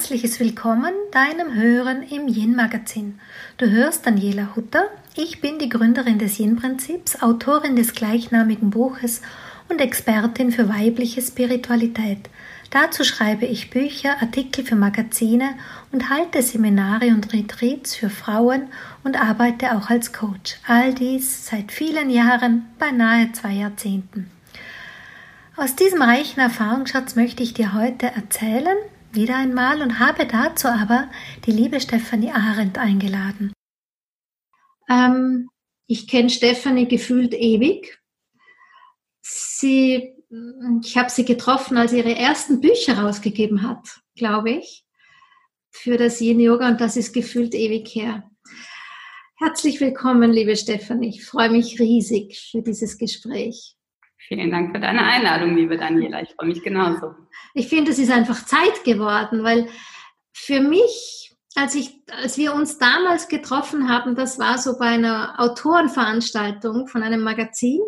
herzliches Willkommen deinem Hören im Yin-Magazin. Du hörst Daniela Hutter. Ich bin die Gründerin des Yin-Prinzips, Autorin des gleichnamigen Buches und Expertin für weibliche Spiritualität. Dazu schreibe ich Bücher, Artikel für Magazine und halte Seminare und Retreats für Frauen und arbeite auch als Coach. All dies seit vielen Jahren, beinahe zwei Jahrzehnten. Aus diesem reichen Erfahrungsschatz möchte ich dir heute erzählen, wieder einmal, und habe dazu aber die liebe Stefanie Arendt eingeladen. Ähm, ich kenne Stefanie gefühlt ewig. Sie, ich habe sie getroffen, als sie ihre ersten Bücher rausgegeben hat, glaube ich, für das Yin Yoga und das ist gefühlt ewig her. Herzlich willkommen, liebe Stefanie. Ich freue mich riesig für dieses Gespräch. Vielen Dank für deine Einladung, liebe Daniela. Ich freue mich genauso. Ich finde, es ist einfach Zeit geworden, weil für mich, als, ich, als wir uns damals getroffen haben, das war so bei einer Autorenveranstaltung von einem Magazin.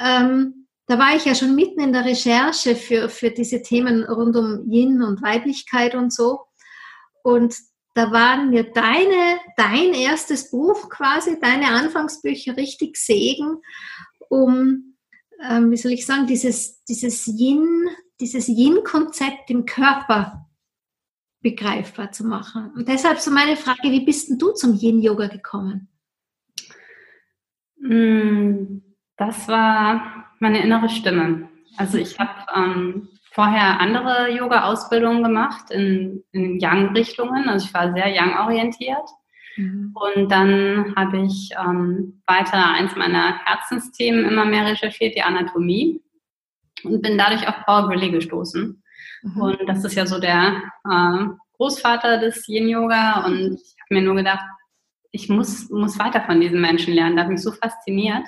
Ähm, da war ich ja schon mitten in der Recherche für, für diese Themen rund um Yin und Weiblichkeit und so. Und da waren mir deine, dein erstes Buch quasi, deine Anfangsbücher richtig Segen, um ähm, wie soll ich sagen, dieses, dieses Yin, dieses Yin-Konzept im Körper begreifbar zu machen. Und deshalb so meine Frage, wie bist denn du zum Yin-Yoga gekommen? Hm, das war meine innere Stimme. Also ich habe ähm, vorher andere Yoga-Ausbildungen gemacht in, in Yang-Richtungen. Also ich war sehr Yang-orientiert. Mhm. Und dann habe ich ähm, weiter eins meiner Herzensthemen immer mehr recherchiert, die Anatomie. Und bin dadurch auf Paul Grilly gestoßen. Mhm. Und das ist ja so der äh, Großvater des Yin-Yoga. Und ich habe mir nur gedacht, ich muss, muss weiter von diesen Menschen lernen. Da hat mich so fasziniert.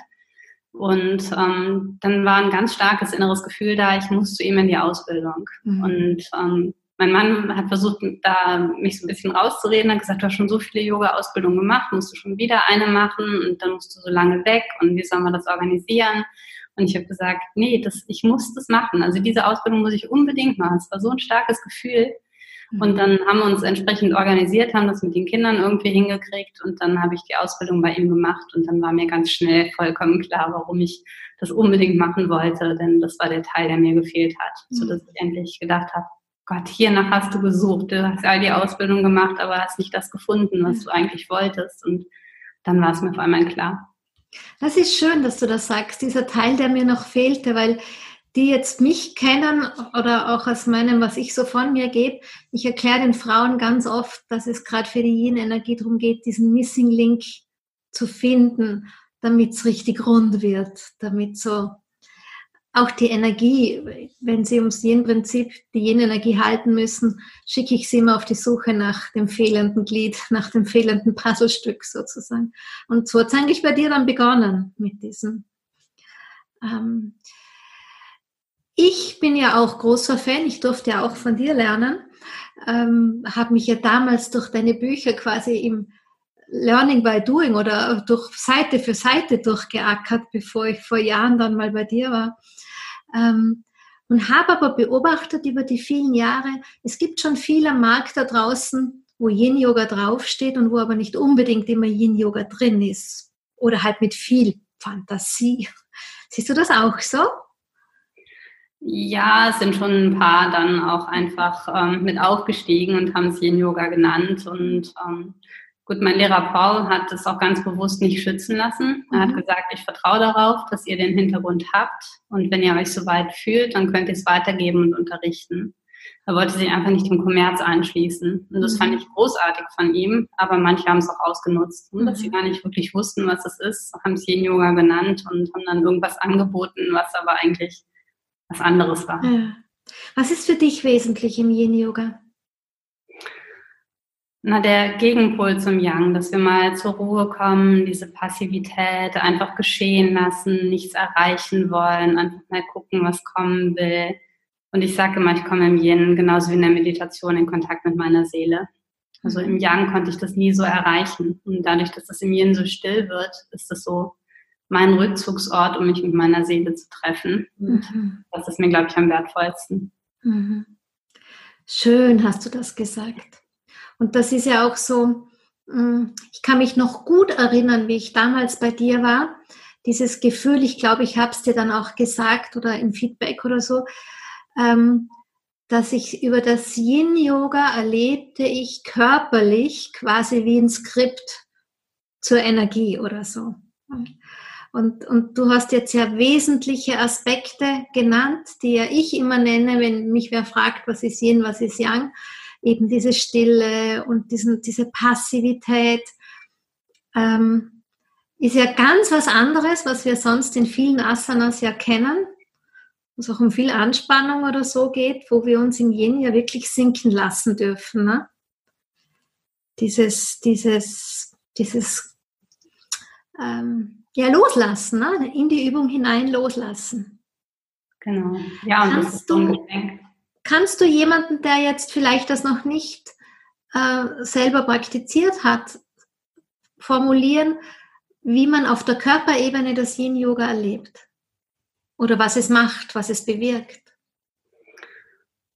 Und ähm, dann war ein ganz starkes inneres Gefühl da, ich muss zu ihm in die Ausbildung. Mhm. Und ähm, mein Mann hat versucht, da mich so ein bisschen rauszureden, hat gesagt, du hast schon so viele Yoga-Ausbildungen gemacht, musst du schon wieder eine machen und dann musst du so lange weg und wie sollen wir das organisieren? Und ich habe gesagt, nee, das, ich muss das machen. Also diese Ausbildung muss ich unbedingt machen. Es war so ein starkes Gefühl. Und mhm. dann haben wir uns entsprechend organisiert, haben das mit den Kindern irgendwie hingekriegt und dann habe ich die Ausbildung bei ihm gemacht und dann war mir ganz schnell vollkommen klar, warum ich das unbedingt machen wollte, denn das war der Teil, der mir gefehlt hat, sodass ich endlich gedacht habe, Gott, hiernach hast du gesucht, du hast all die Ausbildung gemacht, aber hast nicht das gefunden, was du eigentlich wolltest. Und dann war es mir auf einmal klar. Das ist schön, dass du das sagst, dieser Teil, der mir noch fehlte, weil die jetzt mich kennen oder auch aus meinem, was ich so von mir gebe, ich erkläre den Frauen ganz oft, dass es gerade für die Yin-Energie darum geht, diesen Missing Link zu finden, damit es richtig rund wird, damit so auch die Energie, wenn Sie ums Yin-Prinzip die Yin-Energie halten müssen, schicke ich Sie immer auf die Suche nach dem fehlenden Glied, nach dem fehlenden Puzzlestück sozusagen. Und so hat es eigentlich bei dir dann begonnen mit diesem. Ähm ich bin ja auch großer Fan, ich durfte ja auch von dir lernen, ähm, habe mich ja damals durch deine Bücher quasi im Learning by Doing oder durch Seite für Seite durchgeackert, bevor ich vor Jahren dann mal bei dir war. Ähm, und habe aber beobachtet über die vielen Jahre, es gibt schon viel am Markt da draußen, wo Yin-Yoga draufsteht und wo aber nicht unbedingt immer Yin-Yoga drin ist. Oder halt mit viel Fantasie. Siehst du das auch so? Ja, es sind schon ein paar dann auch einfach ähm, mit aufgestiegen und haben es Yin-Yoga genannt. Und ähm, Gut, mein Lehrer Paul hat es auch ganz bewusst nicht schützen lassen. Er hat mhm. gesagt, ich vertraue darauf, dass ihr den Hintergrund habt und wenn ihr euch soweit fühlt, dann könnt ihr es weitergeben und unterrichten. Er wollte sich einfach nicht dem Kommerz anschließen. Und das fand mhm. ich großartig von ihm, aber manche haben es auch ausgenutzt. Und dass sie mhm. gar nicht wirklich wussten, was es ist, haben es Yin-Yoga genannt und haben dann irgendwas angeboten, was aber eigentlich was anderes war. Ja. Was ist für dich wesentlich im Yin-Yoga? Na, der Gegenpol zum Yang, dass wir mal zur Ruhe kommen, diese Passivität einfach geschehen lassen, nichts erreichen wollen, einfach mal gucken, was kommen will. Und ich sage immer, ich komme im Yin genauso wie in der Meditation in Kontakt mit meiner Seele. Also im Yang konnte ich das nie so erreichen. Und dadurch, dass das im Yin so still wird, ist das so mein Rückzugsort, um mich mit meiner Seele zu treffen. Und mhm. das ist mir, glaube ich, am wertvollsten. Mhm. Schön hast du das gesagt. Und das ist ja auch so, mm, ich kann mich noch gut erinnern, wie ich damals bei dir war. Dieses Gefühl, ich glaube, ich habe es dir dann auch gesagt oder im Feedback oder so, ähm, dass ich über das Yin-Yoga erlebte ich körperlich quasi wie ein Skript zur Energie oder so. Und, und du hast jetzt ja wesentliche Aspekte genannt, die ja ich immer nenne, wenn mich wer fragt, was ist Yin, was ist Yang. Eben diese Stille und diesen, diese Passivität. Ähm, ist ja ganz was anderes, was wir sonst in vielen Asanas ja kennen, wo es auch um viel Anspannung oder so geht, wo wir uns im Yin ja wirklich sinken lassen dürfen. Ne? Dieses, dieses, dieses ähm, ja, loslassen, ne? in die Übung hinein loslassen. Genau. Ja, und kannst das du, kannst du jemanden, der jetzt vielleicht das noch nicht äh, selber praktiziert hat, formulieren, wie man auf der Körperebene das Yin-Yoga erlebt? Oder was es macht, was es bewirkt?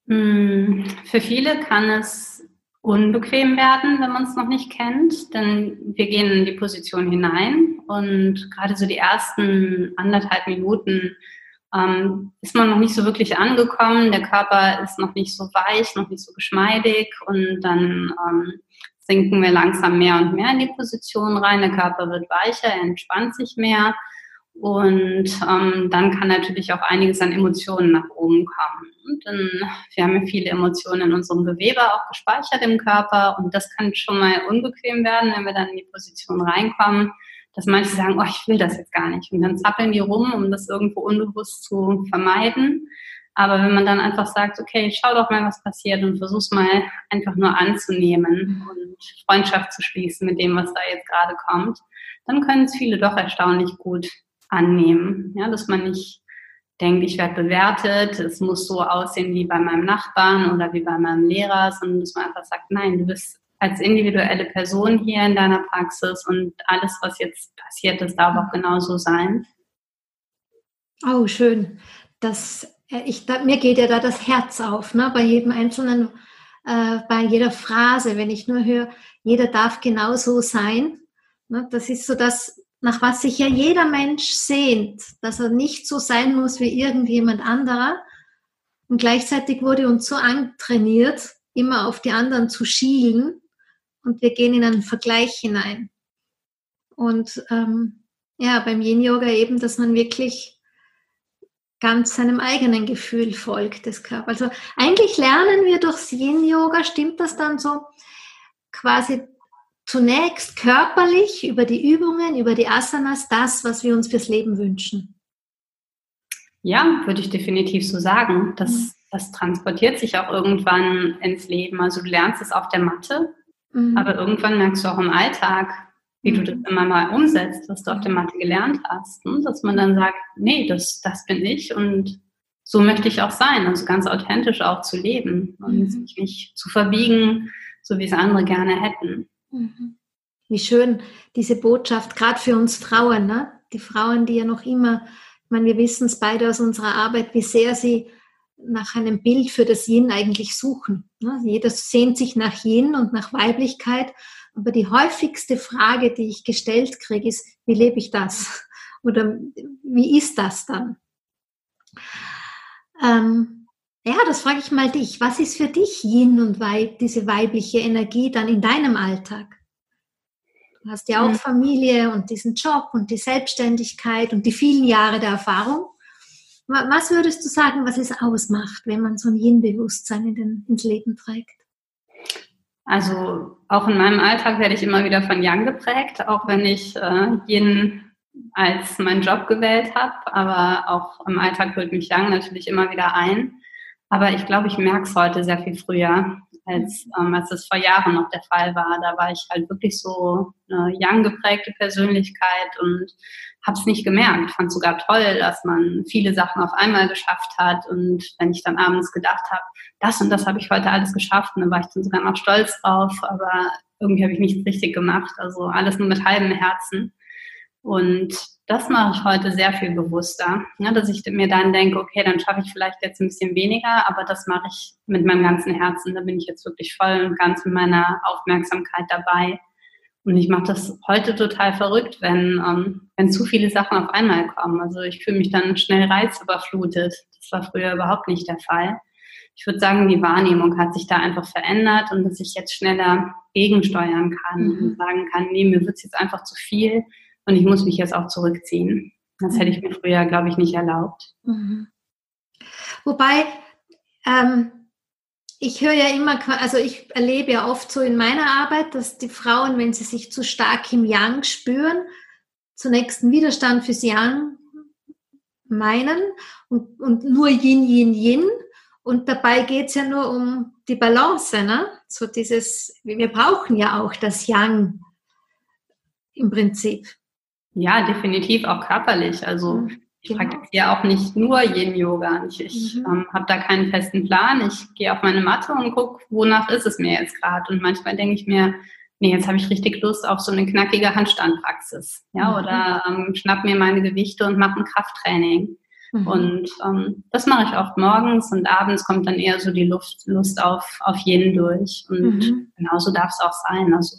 Hm, für viele kann es unbequem werden, wenn man es noch nicht kennt, denn wir gehen in die Position hinein und gerade so die ersten anderthalb Minuten ähm, ist man noch nicht so wirklich angekommen, der Körper ist noch nicht so weich, noch nicht so geschmeidig und dann ähm, sinken wir langsam mehr und mehr in die Position rein, der Körper wird weicher, er entspannt sich mehr und ähm, dann kann natürlich auch einiges an Emotionen nach oben kommen. Und dann, wir haben ja viele Emotionen in unserem Gewebe auch gespeichert im Körper und das kann schon mal unbequem werden, wenn wir dann in die Position reinkommen, dass manche sagen, oh, ich will das jetzt gar nicht. Und dann zappeln die rum, um das irgendwo unbewusst zu vermeiden. Aber wenn man dann einfach sagt, okay, schau doch mal, was passiert und versuch's mal einfach nur anzunehmen und Freundschaft zu schließen mit dem, was da jetzt gerade kommt, dann können es viele doch erstaunlich gut annehmen. Ja, dass man nicht denkt, ich werde bewertet, es muss so aussehen wie bei meinem Nachbarn oder wie bei meinem Lehrer, sondern dass man einfach sagt, nein, du bist als individuelle Person hier in deiner Praxis und alles, was jetzt passiert ist, darf auch genauso sein. Oh, schön. Das, äh, ich, da, mir geht ja da das Herz auf, ne? bei jedem einzelnen, äh, bei jeder Phrase, wenn ich nur höre, jeder darf genauso sein. Ne? Das ist so das, nach was sich ja jeder Mensch sehnt, dass er nicht so sein muss wie irgendjemand anderer. Und gleichzeitig wurde uns so antrainiert, immer auf die anderen zu schielen und wir gehen in einen Vergleich hinein. Und ähm, ja, beim Yin-Yoga eben, dass man wirklich ganz seinem eigenen Gefühl folgt des Körpers. Also eigentlich lernen wir durchs Yin-Yoga, stimmt das dann so, quasi zunächst körperlich über die Übungen, über die Asanas das, was wir uns fürs Leben wünschen. Ja, würde ich definitiv so sagen. Das, mhm. das transportiert sich auch irgendwann ins Leben. Also du lernst es auf der Matte, mhm. aber irgendwann merkst du auch im Alltag, wie du das mhm. immer mal umsetzt, was du auf der Matte gelernt hast. Ne? Dass man dann sagt, nee, das, das bin ich und so möchte ich auch sein. Also ganz authentisch auch zu leben und mhm. sich nicht zu verbiegen, so wie es andere gerne hätten. Mhm. Wie schön diese Botschaft, gerade für uns Frauen, ne? die Frauen, die ja noch immer, ich meine, wir wissen es beide aus unserer Arbeit, wie sehr sie nach einem Bild für das Yin eigentlich suchen. Ne? Jeder sehnt sich nach Yin und nach Weiblichkeit, aber die häufigste Frage, die ich gestellt kriege, ist, wie lebe ich das? Oder wie ist das dann? Ähm, ja, das frage ich mal dich. Was ist für dich Yin und Weib, diese weibliche Energie dann in deinem Alltag? Du hast ja auch mhm. Familie und diesen Job und die Selbstständigkeit und die vielen Jahre der Erfahrung. Was würdest du sagen, was es ausmacht, wenn man so ein Yin-Bewusstsein in ins Leben trägt? Also auch in meinem Alltag werde ich immer wieder von Yang geprägt, auch wenn ich äh, Yin als meinen Job gewählt habe. Aber auch im Alltag holt mich Yang natürlich immer wieder ein. Aber ich glaube, ich merke es heute sehr viel früher, als, ähm, als es vor Jahren noch der Fall war. Da war ich halt wirklich so eine young geprägte Persönlichkeit und habe es nicht gemerkt. Fand sogar toll, dass man viele Sachen auf einmal geschafft hat. Und wenn ich dann abends gedacht habe, das und das habe ich heute alles geschafft, dann war ich dann sogar noch stolz drauf. Aber irgendwie habe ich nichts richtig gemacht. Also alles nur mit halbem Herzen. Und das mache ich heute sehr viel bewusster, ja, dass ich mir dann denke, okay, dann schaffe ich vielleicht jetzt ein bisschen weniger, aber das mache ich mit meinem ganzen Herzen. Da bin ich jetzt wirklich voll und ganz mit meiner Aufmerksamkeit dabei. Und ich mache das heute total verrückt, wenn, ähm, wenn zu viele Sachen auf einmal kommen. Also ich fühle mich dann schnell reizüberflutet. Das war früher überhaupt nicht der Fall. Ich würde sagen, die Wahrnehmung hat sich da einfach verändert und dass ich jetzt schneller gegensteuern kann mhm. und sagen kann, nee, mir wird es jetzt einfach zu viel und ich muss mich jetzt auch zurückziehen. Das hätte ich mir früher, glaube ich, nicht erlaubt. Mhm. Wobei, ähm, ich höre ja immer, also ich erlebe ja oft so in meiner Arbeit, dass die Frauen, wenn sie sich zu stark im Yang spüren, zunächst einen Widerstand fürs Yang meinen und, und nur Yin, Yin, Yin. Und dabei geht es ja nur um die Balance, ne? So dieses, wir brauchen ja auch das Yang im Prinzip. Ja, definitiv auch körperlich. Also mhm. Ich genau. praktiziere auch nicht nur Yin-Yoga. Ich, ich mhm. ähm, habe da keinen festen Plan. Ich gehe auf meine Matte und gucke, wonach ist es mir jetzt gerade. Und manchmal denke ich mir, nee, jetzt habe ich richtig Lust auf so eine knackige Handstandpraxis. Ja, mhm. oder ähm, schnapp mir meine Gewichte und mache ein Krafttraining. Mhm. Und ähm, das mache ich oft morgens und abends kommt dann eher so die Luft, Lust auf, auf Yin durch. Und mhm. genauso darf es auch sein. Also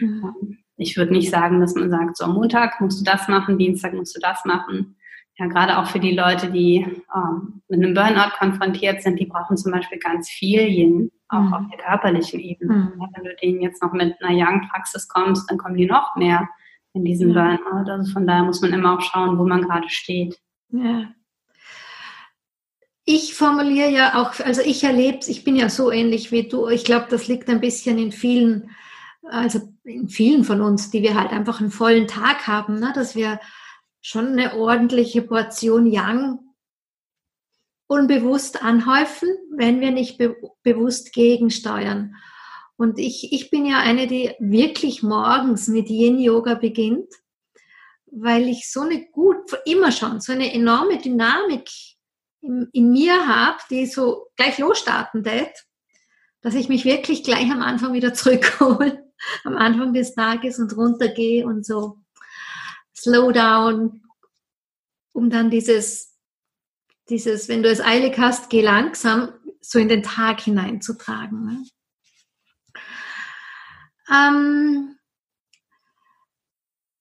mhm. ähm, ich würde nicht sagen, dass man sagt, so am Montag musst du das machen, Dienstag musst du das machen ja, gerade auch für die Leute, die ähm, mit einem Burnout konfrontiert sind, die brauchen zum Beispiel ganz viel Yin, auch mhm. auf der körperlichen Ebene. Mhm. Ja, wenn du denen jetzt noch mit einer Yang-Praxis kommst, dann kommen die noch mehr in diesen mhm. Burnout. Also von daher muss man immer auch schauen, wo man gerade steht. Ja. Ich formuliere ja auch, also ich erlebe ich bin ja so ähnlich wie du. Ich glaube, das liegt ein bisschen in vielen, also in vielen von uns, die wir halt einfach einen vollen Tag haben, ne? dass wir schon eine ordentliche Portion Yang unbewusst anhäufen, wenn wir nicht be bewusst gegensteuern. Und ich, ich bin ja eine, die wirklich morgens mit Yin-Yoga beginnt, weil ich so eine gut, immer schon, so eine enorme Dynamik in, in mir habe, die so gleich losstarten tät, dass ich mich wirklich gleich am Anfang wieder zurückhole, am Anfang des Tages und runtergehe und so Slowdown, um dann dieses, dieses, wenn du es eilig hast, geh langsam, so in den Tag hineinzutragen. Ne? Ähm,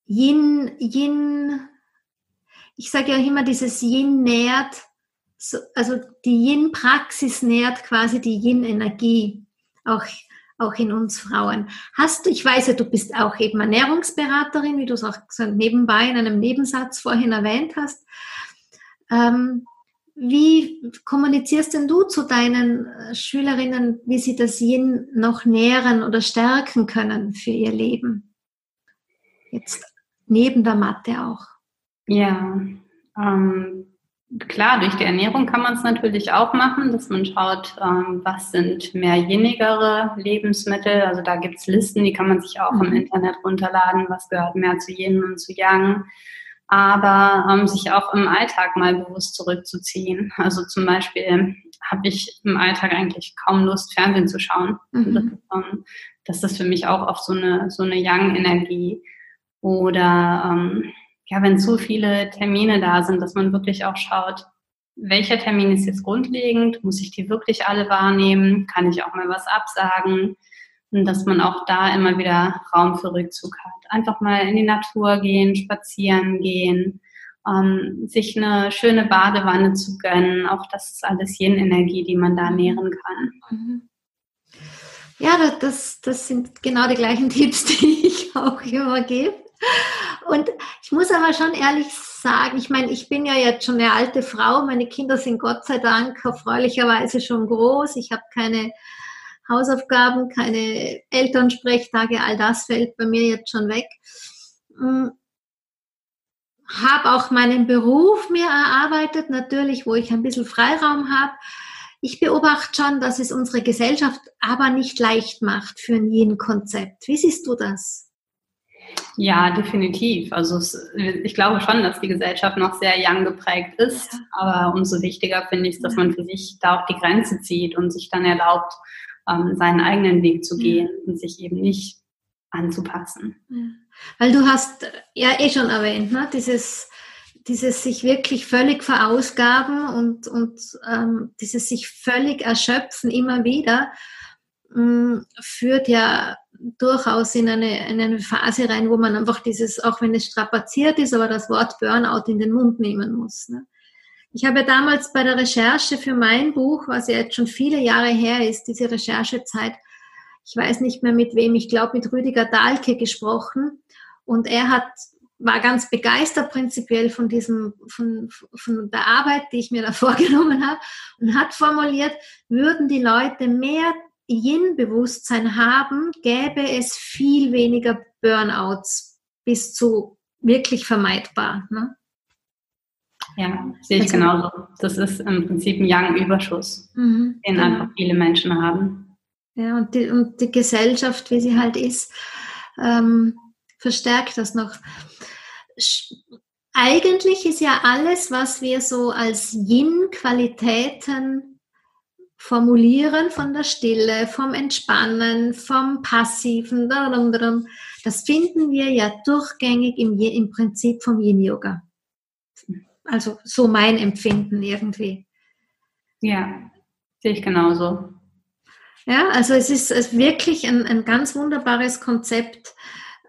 Yin, Yin, ich sage ja immer, dieses Yin nährt, also die Yin-Praxis nährt quasi die Yin-Energie. Auch auch in uns Frauen. Hast du, ich weiß ja, du bist auch eben Ernährungsberaterin, wie du es auch nebenbei in einem Nebensatz vorhin erwähnt hast. Ähm, wie kommunizierst denn du zu deinen äh, Schülerinnen, wie sie das Yin noch nähren oder stärken können für ihr Leben? Jetzt neben der Mathe auch. Ja, ähm, Klar, durch die Ernährung kann man es natürlich auch machen, dass man schaut, ähm, was sind mehr jenigere Lebensmittel. Also da gibt es Listen, die kann man sich auch mhm. im Internet runterladen, was gehört mehr zu Yin und zu Yang. Aber ähm, sich auch im Alltag mal bewusst zurückzuziehen. Also zum Beispiel habe ich im Alltag eigentlich kaum Lust, Fernsehen zu schauen. Mhm. Das, ähm, das, ist für mich auch oft so eine, so eine Yang-Energie. Oder ähm, ja, wenn zu viele Termine da sind, dass man wirklich auch schaut, welcher Termin ist jetzt grundlegend? Muss ich die wirklich alle wahrnehmen? Kann ich auch mal was absagen? Und dass man auch da immer wieder Raum für Rückzug hat. Einfach mal in die Natur gehen, spazieren gehen, ähm, sich eine schöne Badewanne zu gönnen. Auch das ist alles Yin-Energie, die man da nähren kann. Mhm. Ja, das, das sind genau die gleichen Tipps, die ich auch immer gebe. Und ich muss aber schon ehrlich sagen, ich meine, ich bin ja jetzt schon eine alte Frau, meine Kinder sind Gott sei Dank erfreulicherweise schon groß, ich habe keine Hausaufgaben, keine Elternsprechtage, all das fällt bei mir jetzt schon weg. Hm, habe auch meinen Beruf mir erarbeitet, natürlich, wo ich ein bisschen Freiraum habe. Ich beobachte schon, dass es unsere Gesellschaft aber nicht leicht macht für ein Yin-Konzept. Wie siehst du das? Ja, definitiv. Also es, ich glaube schon, dass die Gesellschaft noch sehr young geprägt ist, ja. aber umso wichtiger finde ich es, dass man für sich da auch die Grenze zieht und sich dann erlaubt, ähm, seinen eigenen Weg zu gehen ja. und sich eben nicht anzupassen. Ja. Weil du hast ja eh schon erwähnt, ne? dieses, dieses sich wirklich völlig verausgaben und, und ähm, dieses sich völlig erschöpfen immer wieder mh, mm, führt ja durchaus in eine, in eine Phase rein, wo man einfach dieses, auch wenn es strapaziert ist, aber das Wort Burnout in den Mund nehmen muss. Ne? Ich habe damals bei der Recherche für mein Buch, was ja jetzt schon viele Jahre her ist, diese Recherchezeit, ich weiß nicht mehr mit wem, ich glaube mit Rüdiger Dahlke gesprochen und er hat war ganz begeistert prinzipiell von diesem, von, von der Arbeit, die ich mir da vorgenommen habe und hat formuliert, würden die Leute mehr Yin-Bewusstsein haben, gäbe es viel weniger Burnouts bis zu wirklich vermeidbar. Ne? Ja, sehe ich also, genauso. Das ist im Prinzip ein Yang-Überschuss, mhm, den genau. einfach viele Menschen haben. Ja, und die, und die Gesellschaft, wie sie halt ist, ähm, verstärkt das noch. Eigentlich ist ja alles, was wir so als Yin-Qualitäten formulieren, von der Stille, vom Entspannen, vom Passiven, das finden wir ja durchgängig im, im Prinzip vom Yin-Yoga. Also so mein Empfinden irgendwie. Ja, sehe ich genauso. Ja, also es ist wirklich ein, ein ganz wunderbares Konzept,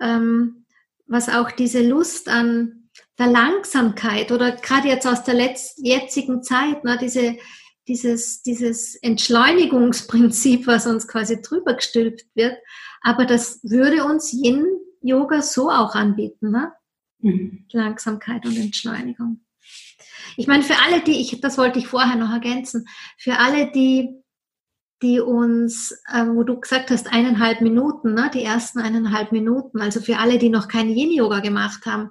ähm, was auch diese Lust an der Langsamkeit oder gerade jetzt aus der letzt, jetzigen Zeit, ne, diese, dieses, dieses Entschleunigungsprinzip, was uns quasi drüber gestülpt wird, aber das würde uns Yin-Yoga so auch anbieten, ne? Mhm. Langsamkeit und Entschleunigung. Ich meine, für alle, die, ich, das wollte ich vorher noch ergänzen, für alle, die, die uns, äh, wo du gesagt hast, eineinhalb Minuten, ne, die ersten eineinhalb Minuten, also für alle, die noch kein Yin-Yoga gemacht haben,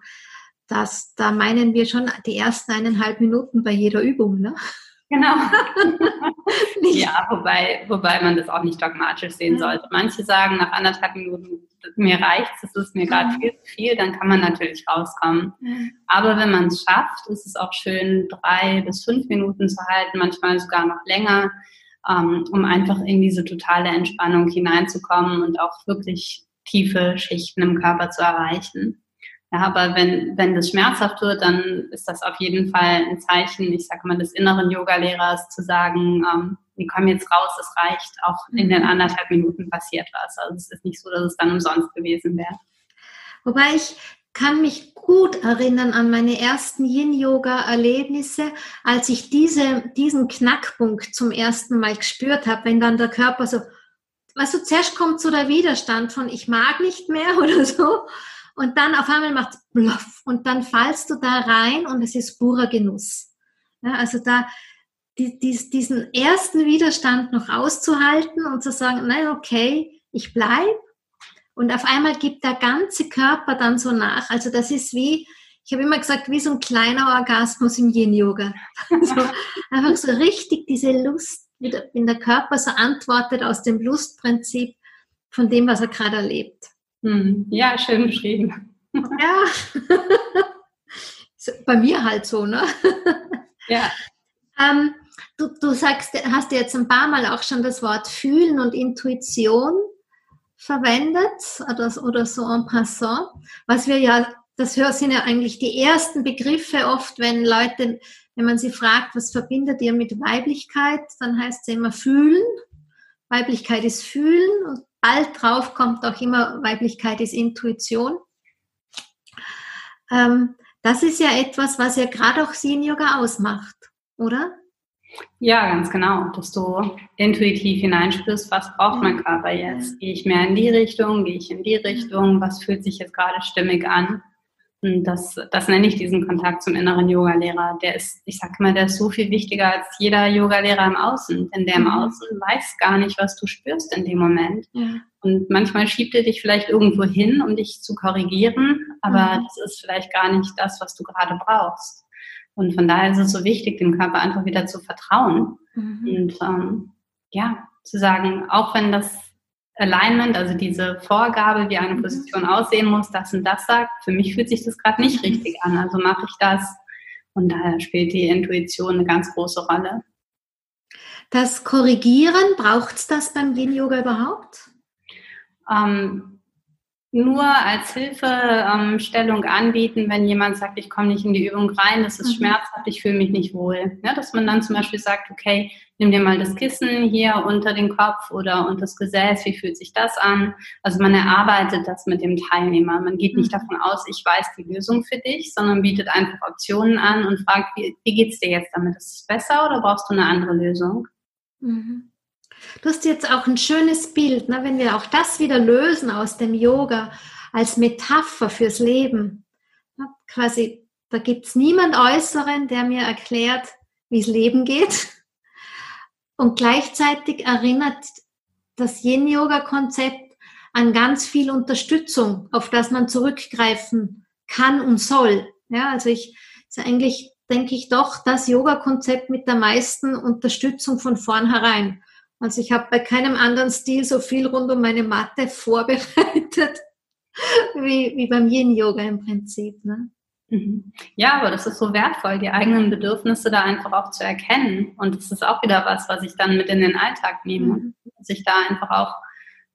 das, da meinen wir schon die ersten eineinhalb Minuten bei jeder Übung, ne? Genau. ja, wobei, wobei man das auch nicht dogmatisch sehen sollte. Manche sagen nach anderthalb Minuten, mir reicht es ist mir gerade viel zu viel, dann kann man natürlich rauskommen. Aber wenn man es schafft, ist es auch schön, drei bis fünf Minuten zu halten, manchmal sogar noch länger, ähm, um einfach in diese totale Entspannung hineinzukommen und auch wirklich tiefe Schichten im Körper zu erreichen. Ja, aber wenn, wenn das schmerzhaft wird, dann ist das auf jeden Fall ein Zeichen, ich sage mal, des inneren Yoga-Lehrers zu sagen, ähm, wir kommen jetzt raus, es reicht, auch in den anderthalb Minuten passiert was. Also es ist nicht so, dass es dann umsonst gewesen wäre. Wobei ich kann mich gut erinnern an meine ersten Yin-Yoga-Erlebnisse, als ich diese, diesen Knackpunkt zum ersten Mal gespürt habe, wenn dann der Körper so, weißt du, zuerst kommt so der Widerstand von ich mag nicht mehr oder so und dann auf einmal macht bluff und dann fallst du da rein und es ist purer Genuss. Ja, also da die, die, diesen ersten Widerstand noch auszuhalten und zu sagen, nein, okay, ich bleibe und auf einmal gibt der ganze Körper dann so nach. Also das ist wie, ich habe immer gesagt, wie so ein kleiner Orgasmus im Yin-Yoga. so, einfach so richtig diese Lust, wenn der Körper so antwortet aus dem Lustprinzip von dem, was er gerade erlebt. Hm. Ja, schön beschrieben. Ja. Bei mir halt so, ne? Ja. Ähm, du, du sagst, hast jetzt ein paar Mal auch schon das Wort Fühlen und Intuition verwendet oder, oder so en passant, was wir ja, das sind ja eigentlich die ersten Begriffe oft, wenn Leute, wenn man sie fragt, was verbindet ihr mit Weiblichkeit, dann heißt es immer fühlen. Weiblichkeit ist fühlen und bald drauf kommt auch immer, Weiblichkeit ist Intuition. Ähm, das ist ja etwas, was ja gerade auch Sin-Yoga ausmacht, oder? Ja, ganz genau, dass du intuitiv hineinspürst, was braucht mein Körper jetzt? Gehe ich mehr in die Richtung, gehe ich in die Richtung, was fühlt sich jetzt gerade stimmig an? Das, das nenne ich diesen Kontakt zum inneren Yogalehrer. Der ist, ich sage immer, der ist so viel wichtiger als jeder Yogalehrer im Außen. Denn der im mhm. Außen weiß gar nicht, was du spürst in dem Moment. Ja. Und manchmal schiebt er dich vielleicht irgendwo hin, um dich zu korrigieren, aber mhm. das ist vielleicht gar nicht das, was du gerade brauchst. Und von daher ist es so wichtig, dem Körper einfach wieder zu vertrauen. Mhm. Und ähm, ja, zu sagen, auch wenn das Alignment, also diese Vorgabe, wie eine mhm. Position aussehen muss, das und das sagt, für mich fühlt sich das gerade nicht mhm. richtig an, also mache ich das. Und daher spielt die Intuition eine ganz große Rolle. Das Korrigieren, braucht es das beim Yin-Yoga überhaupt? Ähm, nur als Hilfestellung anbieten, wenn jemand sagt, ich komme nicht in die Übung rein, das ist mhm. schmerzhaft, ich fühle mich nicht wohl. Ja, dass man dann zum Beispiel sagt, okay, nimm dir mal das Kissen hier unter den Kopf oder unter das Gesäß, wie fühlt sich das an? Also man erarbeitet das mit dem Teilnehmer. Man geht nicht mhm. davon aus, ich weiß die Lösung für dich, sondern bietet einfach Optionen an und fragt, wie, wie es dir jetzt damit? Ist es besser oder brauchst du eine andere Lösung? Mhm. Du hast jetzt auch ein schönes Bild, ne, wenn wir auch das wieder lösen aus dem Yoga als Metapher fürs Leben. Ne, quasi, da gibt es niemand Äußeren, der mir erklärt, wie es Leben geht. Und gleichzeitig erinnert das Yin-Yoga-Konzept an ganz viel Unterstützung, auf das man zurückgreifen kann und soll. Ja, also ich, ist eigentlich, denke ich, doch das Yoga-Konzept mit der meisten Unterstützung von vornherein. Also ich habe bei keinem anderen Stil so viel rund um meine Matte vorbereitet wie, wie beim Yin-Yoga im Prinzip. Ne? Mhm. Ja, aber das ist so wertvoll, die eigenen Bedürfnisse da einfach auch zu erkennen. Und das ist auch wieder was, was ich dann mit in den Alltag nehme. Mhm. Dass ich da einfach auch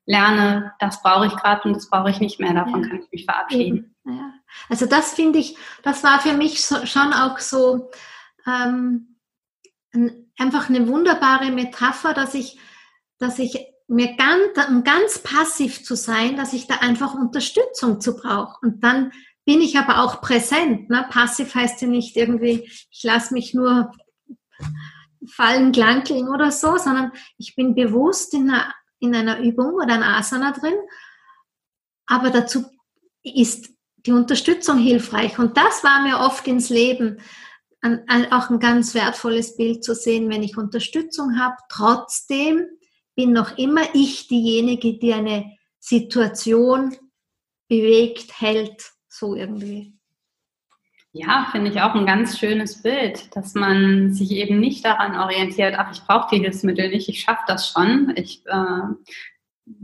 lerne, das brauche ich gerade und das brauche ich nicht mehr. Davon ja. kann ich mich verabschieden. Ja. Also das finde ich, das war für mich so, schon auch so ähm, einfach eine wunderbare Metapher, dass ich, dass ich mir ganz, um ganz passiv zu sein, dass ich da einfach Unterstützung zu brauche. Und dann bin ich aber auch präsent. Ne? Passiv heißt ja nicht irgendwie, ich lasse mich nur fallen, glankeln oder so, sondern ich bin bewusst in einer, in einer Übung oder einer Asana drin. Aber dazu ist die Unterstützung hilfreich. Und das war mir oft ins Leben ein, ein, auch ein ganz wertvolles Bild zu sehen, wenn ich Unterstützung habe. Trotzdem bin noch immer ich diejenige, die eine Situation bewegt, hält, so irgendwie. Ja, finde ich auch ein ganz schönes Bild, dass man sich eben nicht daran orientiert, ach, ich brauche die Hilfsmittel nicht, ich schaffe das schon. Ich, äh,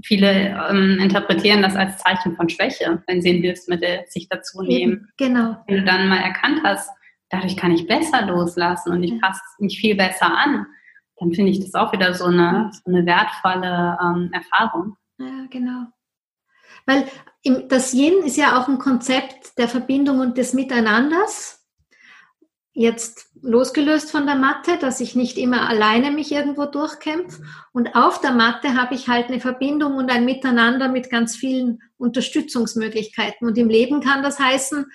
viele ähm, interpretieren das als Zeichen von Schwäche, wenn sie ein Hilfsmittel sich dazu nehmen. Eben, genau. Wenn du dann mal erkannt hast, dadurch kann ich besser loslassen und ich passe mich viel besser an, dann finde ich das auch wieder so eine, so eine wertvolle ähm, Erfahrung. Ja, genau. Weil im, das Yin ist ja auch ein Konzept der Verbindung und des Miteinanders. Jetzt losgelöst von der Matte, dass ich nicht immer alleine mich irgendwo durchkämpfe. Und auf der Matte habe ich halt eine Verbindung und ein Miteinander mit ganz vielen Unterstützungsmöglichkeiten. Und im Leben kann das heißen,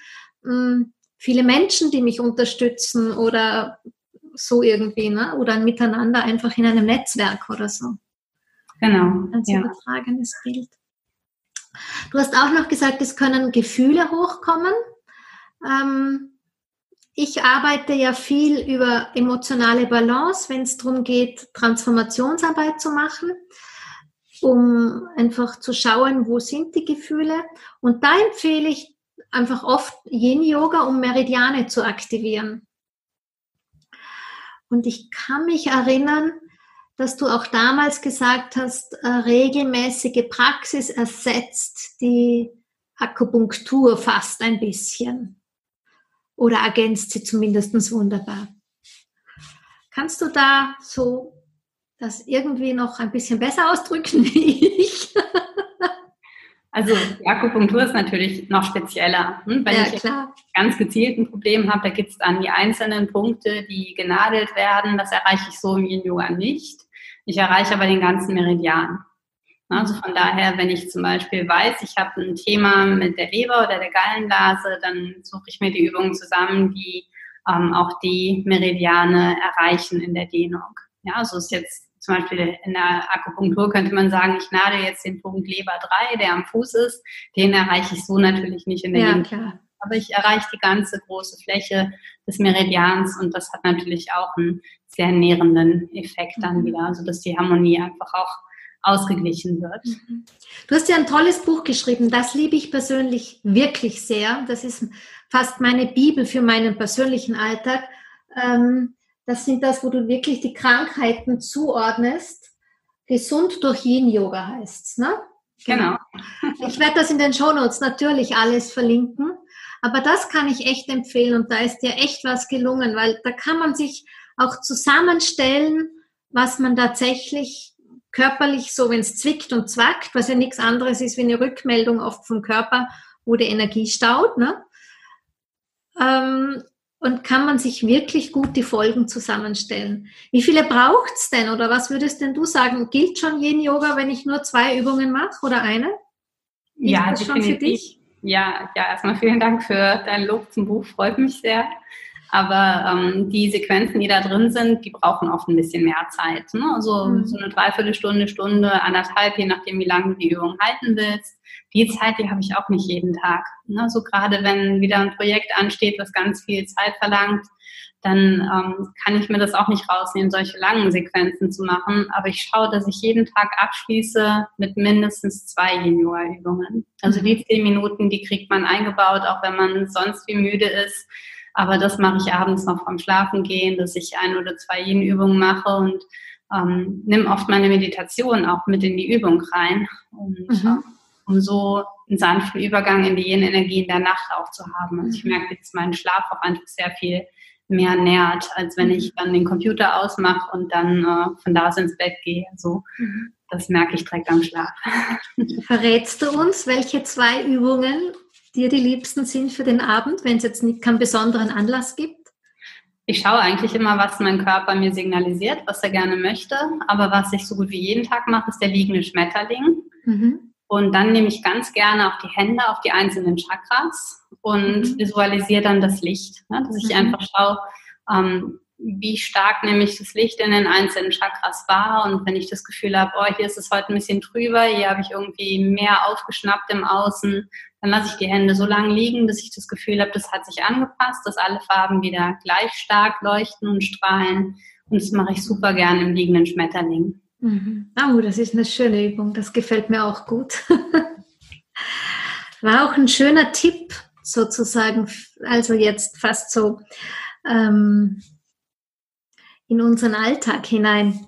hm, viele Menschen, die mich unterstützen oder so irgendwie, ne? oder ein Miteinander einfach in einem Netzwerk oder so. Genau. Ein ja. übertragenes Bild. Du hast auch noch gesagt, es können Gefühle hochkommen. Ähm, ich arbeite ja viel über emotionale Balance, wenn es darum geht, Transformationsarbeit zu machen, um einfach zu schauen, wo sind die Gefühle. Und da empfehle ich einfach oft Yin-Yoga, um Meridiane zu aktivieren. Und ich kann mich erinnern, dass du auch damals gesagt hast, äh, regelmäßige Praxis ersetzt die Akupunktur fast ein bisschen oder ergänzt sie zumindest wunderbar. Kannst du da so das irgendwie noch ein bisschen besser ausdrücken wie ich? Also die Akupunktur ist natürlich noch spezieller. Hm? Wenn ja, ich ganz gezielt ein Problem habe, da gibt es dann die einzelnen Punkte, die genadelt werden. Das erreiche ich so im Yin-Yoga nicht. Ich erreiche aber den ganzen Meridian. Also von daher, wenn ich zum Beispiel weiß, ich habe ein Thema mit der Leber oder der Gallenblase, dann suche ich mir die Übungen zusammen, die ähm, auch die Meridiane erreichen in der Dehnung. Ja, so also ist jetzt zum Beispiel in der Akupunktur könnte man sagen, ich nadel jetzt den Punkt Leber 3, der am Fuß ist. Den erreiche ich so natürlich nicht in der ja, Klar. Aber ich erreiche die ganze große Fläche des Meridians und das hat natürlich auch einen sehr nährenden Effekt dann mhm. wieder, also dass die Harmonie einfach auch ausgeglichen wird. Mhm. Du hast ja ein tolles Buch geschrieben, das liebe ich persönlich wirklich sehr. Das ist fast meine Bibel für meinen persönlichen Alltag. Ähm, das sind das, wo du wirklich die Krankheiten zuordnest. Gesund durch Yin-Yoga heißt's, ne? Genau. Ich werde das in den Shownotes natürlich alles verlinken. Aber das kann ich echt empfehlen und da ist dir echt was gelungen, weil da kann man sich auch zusammenstellen, was man tatsächlich körperlich so, wenn es zwickt und zwackt, was ja nichts anderes ist wie eine Rückmeldung oft vom Körper, wo der Energie staut, ne? Ähm, und kann man sich wirklich gut die Folgen zusammenstellen. Wie viele braucht es denn oder was würdest denn du sagen? Gilt schon Yin Yoga, wenn ich nur zwei Übungen mache oder eine? Gilt ja, das schon für dich? Ja, ja, erstmal vielen Dank für dein Lob zum Buch, freut mich sehr. Aber ähm, die Sequenzen, die da drin sind, die brauchen oft ein bisschen mehr Zeit. Ne? Also mhm. so eine Dreiviertelstunde, Stunde, anderthalb, je nachdem, wie lange du die Übung halten willst. Die Zeit, die habe ich auch nicht jeden Tag. Ne? So gerade wenn wieder ein Projekt ansteht, was ganz viel Zeit verlangt, dann ähm, kann ich mir das auch nicht rausnehmen, solche langen Sequenzen zu machen. Aber ich schaue, dass ich jeden Tag abschließe mit mindestens zwei Yin-Yoga-Übungen. Also die mhm. zehn Minuten, die kriegt man eingebaut, auch wenn man sonst wie müde ist. Aber das mache ich abends noch vom Schlafen gehen, dass ich ein oder zwei Yin-Übungen mache und ähm, nimm oft meine Meditation auch mit in die Übung rein. Und mhm. äh, um so einen sanften Übergang in die Yin-Energie in der Nacht auch zu haben. Also ich mhm. merke, dass mein Schlaf auch einfach sehr viel mehr nährt, als wenn ich dann den Computer ausmache und dann äh, von da aus ins Bett gehe. So, mhm. das merke ich direkt am Schlaf. Verrätst du uns, welche zwei Übungen dir die liebsten sind für den Abend, wenn es jetzt nicht keinen besonderen Anlass gibt? Ich schaue eigentlich immer, was mein Körper mir signalisiert, was er gerne möchte. Aber was ich so gut wie jeden Tag mache, ist der liegende Schmetterling. Mhm. Und dann nehme ich ganz gerne auch die Hände auf die einzelnen Chakras und mhm. visualisiere dann das Licht. Ne? Dass ich mhm. einfach schaue, ähm, wie stark nehme ich das Licht in den einzelnen Chakras wahr. Und wenn ich das Gefühl habe, oh, hier ist es heute ein bisschen trüber, hier habe ich irgendwie mehr aufgeschnappt im Außen, dann lasse ich die Hände so lange liegen, bis ich das Gefühl habe, das hat sich angepasst, dass alle Farben wieder gleich stark leuchten und strahlen. Und das mache ich super gern im liegenden Schmetterling. Mhm. Oh, das ist eine schöne Übung. Das gefällt mir auch gut. War auch ein schöner Tipp sozusagen, also jetzt fast so ähm, in unseren Alltag hinein.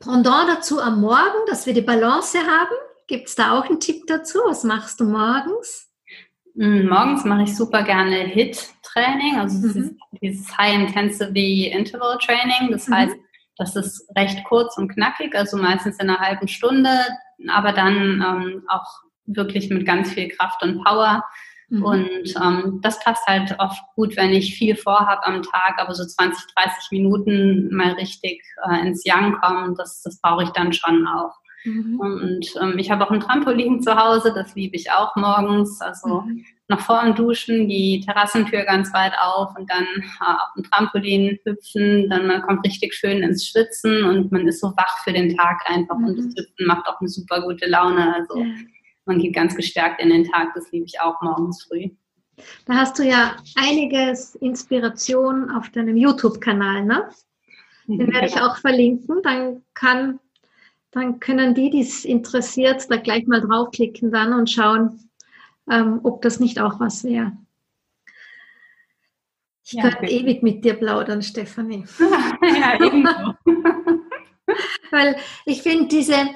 Pendant dazu am Morgen, dass wir die Balance haben. Gibt es da auch einen Tipp dazu? Was machst du morgens? Mm, morgens mache ich super gerne HIT-Training, also mhm. dieses High Intensity Interval Training. Das mhm. heißt, das ist recht kurz und knackig, also meistens in einer halben Stunde, aber dann ähm, auch wirklich mit ganz viel Kraft und Power. Mhm. Und ähm, das passt halt oft gut, wenn ich viel vorhabe am Tag, aber so 20, 30 Minuten mal richtig äh, ins Yang kommen, das, das brauche ich dann schon auch. Mhm. Und ähm, ich habe auch ein Trampolin zu Hause, das liebe ich auch morgens. Also mhm noch vor dem Duschen die Terrassentür ganz weit auf und dann äh, auf dem Trampolin hüpfen. Dann man kommt richtig schön ins Schwitzen und man ist so wach für den Tag einfach. Mhm. Und das Hüpfen macht auch eine super gute Laune. Also ja. Man geht ganz gestärkt in den Tag. Das liebe ich auch morgens früh. Da hast du ja einiges Inspiration auf deinem YouTube-Kanal, ne? Den werde ich auch verlinken. Dann kann, dann können die, die es interessiert, da gleich mal draufklicken dann und schauen, ähm, ob das nicht auch was wäre. Ich ja, könnte okay. ewig mit dir plaudern, Stefanie. ja, ebenso. Weil ich finde diese,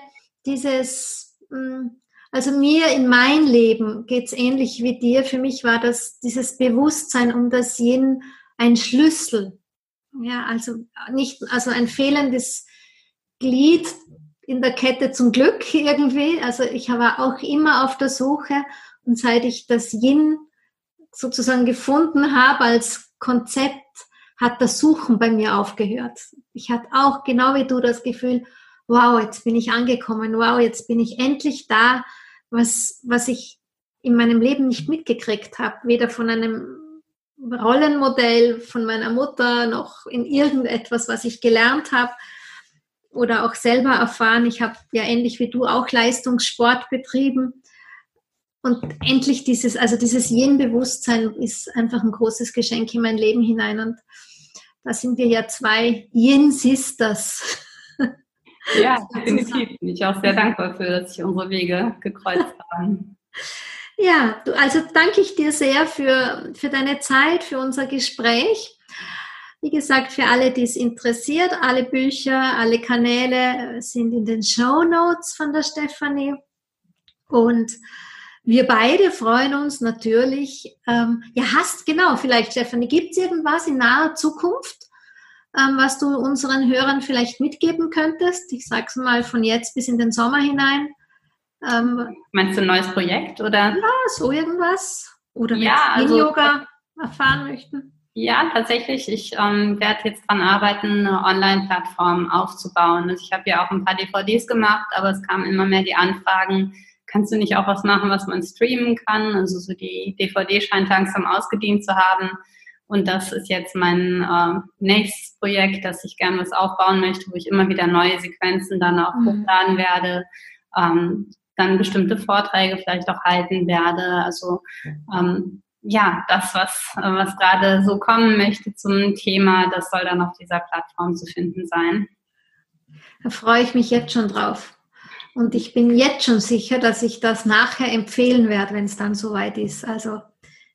dieses, hm, also mir in mein Leben geht es ähnlich wie dir. Für mich war das dieses Bewusstsein um das Yin ein Schlüssel. Ja, also nicht, also ein fehlendes Glied in der Kette zum Glück irgendwie. Also ich war auch immer auf der Suche und seit ich das Yin sozusagen gefunden habe als Konzept, hat das Suchen bei mir aufgehört. Ich hatte auch genau wie du das Gefühl, wow, jetzt bin ich angekommen, wow, jetzt bin ich endlich da, was, was ich in meinem Leben nicht mitgekriegt habe, weder von einem Rollenmodell von meiner Mutter noch in irgendetwas, was ich gelernt habe oder auch selber erfahren. Ich habe ja ähnlich wie du auch Leistungssport betrieben und endlich dieses, also dieses Yin-Bewusstsein ist einfach ein großes Geschenk in mein Leben hinein. Und da sind wir ja zwei Yin-Sisters. Ja, definitiv. Bin ich auch sehr dankbar für, dass sich unsere Wege gekreuzt haben. Ja, du, also danke ich dir sehr für, für deine Zeit, für unser Gespräch. Wie gesagt, für alle, die es interessiert, alle Bücher, alle Kanäle sind in den Show Notes von der Stefanie. Und wir beide freuen uns natürlich. Ähm, ja, hast genau, vielleicht, Stefanie, gibt es irgendwas in naher Zukunft, ähm, was du unseren Hörern vielleicht mitgeben könntest? Ich sag's mal von jetzt bis in den Sommer hinein. Ähm, Meinst du ein neues Projekt oder? Ja, so irgendwas. Oder ja, also, Yoga erfahren möchten. Ja, tatsächlich. Ich ähm, werde jetzt daran arbeiten, eine Online-Plattform aufzubauen. Also ich habe ja auch ein paar DVDs gemacht, aber es kamen immer mehr die Anfragen, kannst du nicht auch was machen, was man streamen kann? Also so die DVD scheint langsam ausgedient zu haben. Und das ist jetzt mein äh, nächstes Projekt, dass ich gerne was aufbauen möchte, wo ich immer wieder neue Sequenzen dann auch mhm. hochladen werde. Ähm, dann bestimmte Vorträge vielleicht auch halten werde. Also ähm, ja, das, was, was gerade so kommen möchte zum Thema, das soll dann auf dieser Plattform zu finden sein. Da freue ich mich jetzt schon drauf. Und ich bin jetzt schon sicher, dass ich das nachher empfehlen werde, wenn es dann soweit ist. Also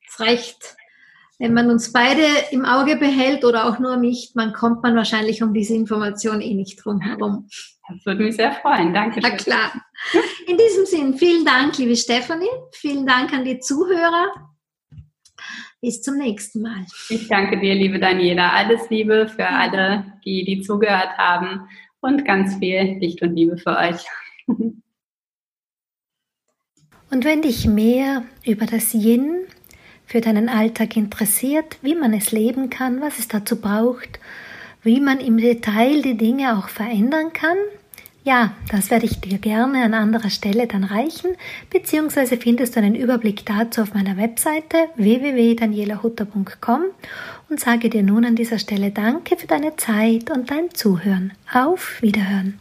es reicht, wenn man uns beide im Auge behält oder auch nur mich, man kommt man wahrscheinlich um diese Information eh nicht drum herum. Das würde mich sehr freuen. Danke. Na klar. In diesem Sinn, vielen Dank, liebe Stefanie. Vielen Dank an die Zuhörer. Bis zum nächsten Mal. Ich danke dir, liebe Daniela. Alles Liebe für alle, die, die zugehört haben und ganz viel Licht und Liebe für euch. Und wenn dich mehr über das Yin für deinen Alltag interessiert, wie man es leben kann, was es dazu braucht, wie man im Detail die Dinge auch verändern kann, ja, das werde ich dir gerne an anderer Stelle dann reichen, beziehungsweise findest du einen Überblick dazu auf meiner Webseite www.danielahutter.com und sage dir nun an dieser Stelle Danke für deine Zeit und dein Zuhören. Auf Wiederhören.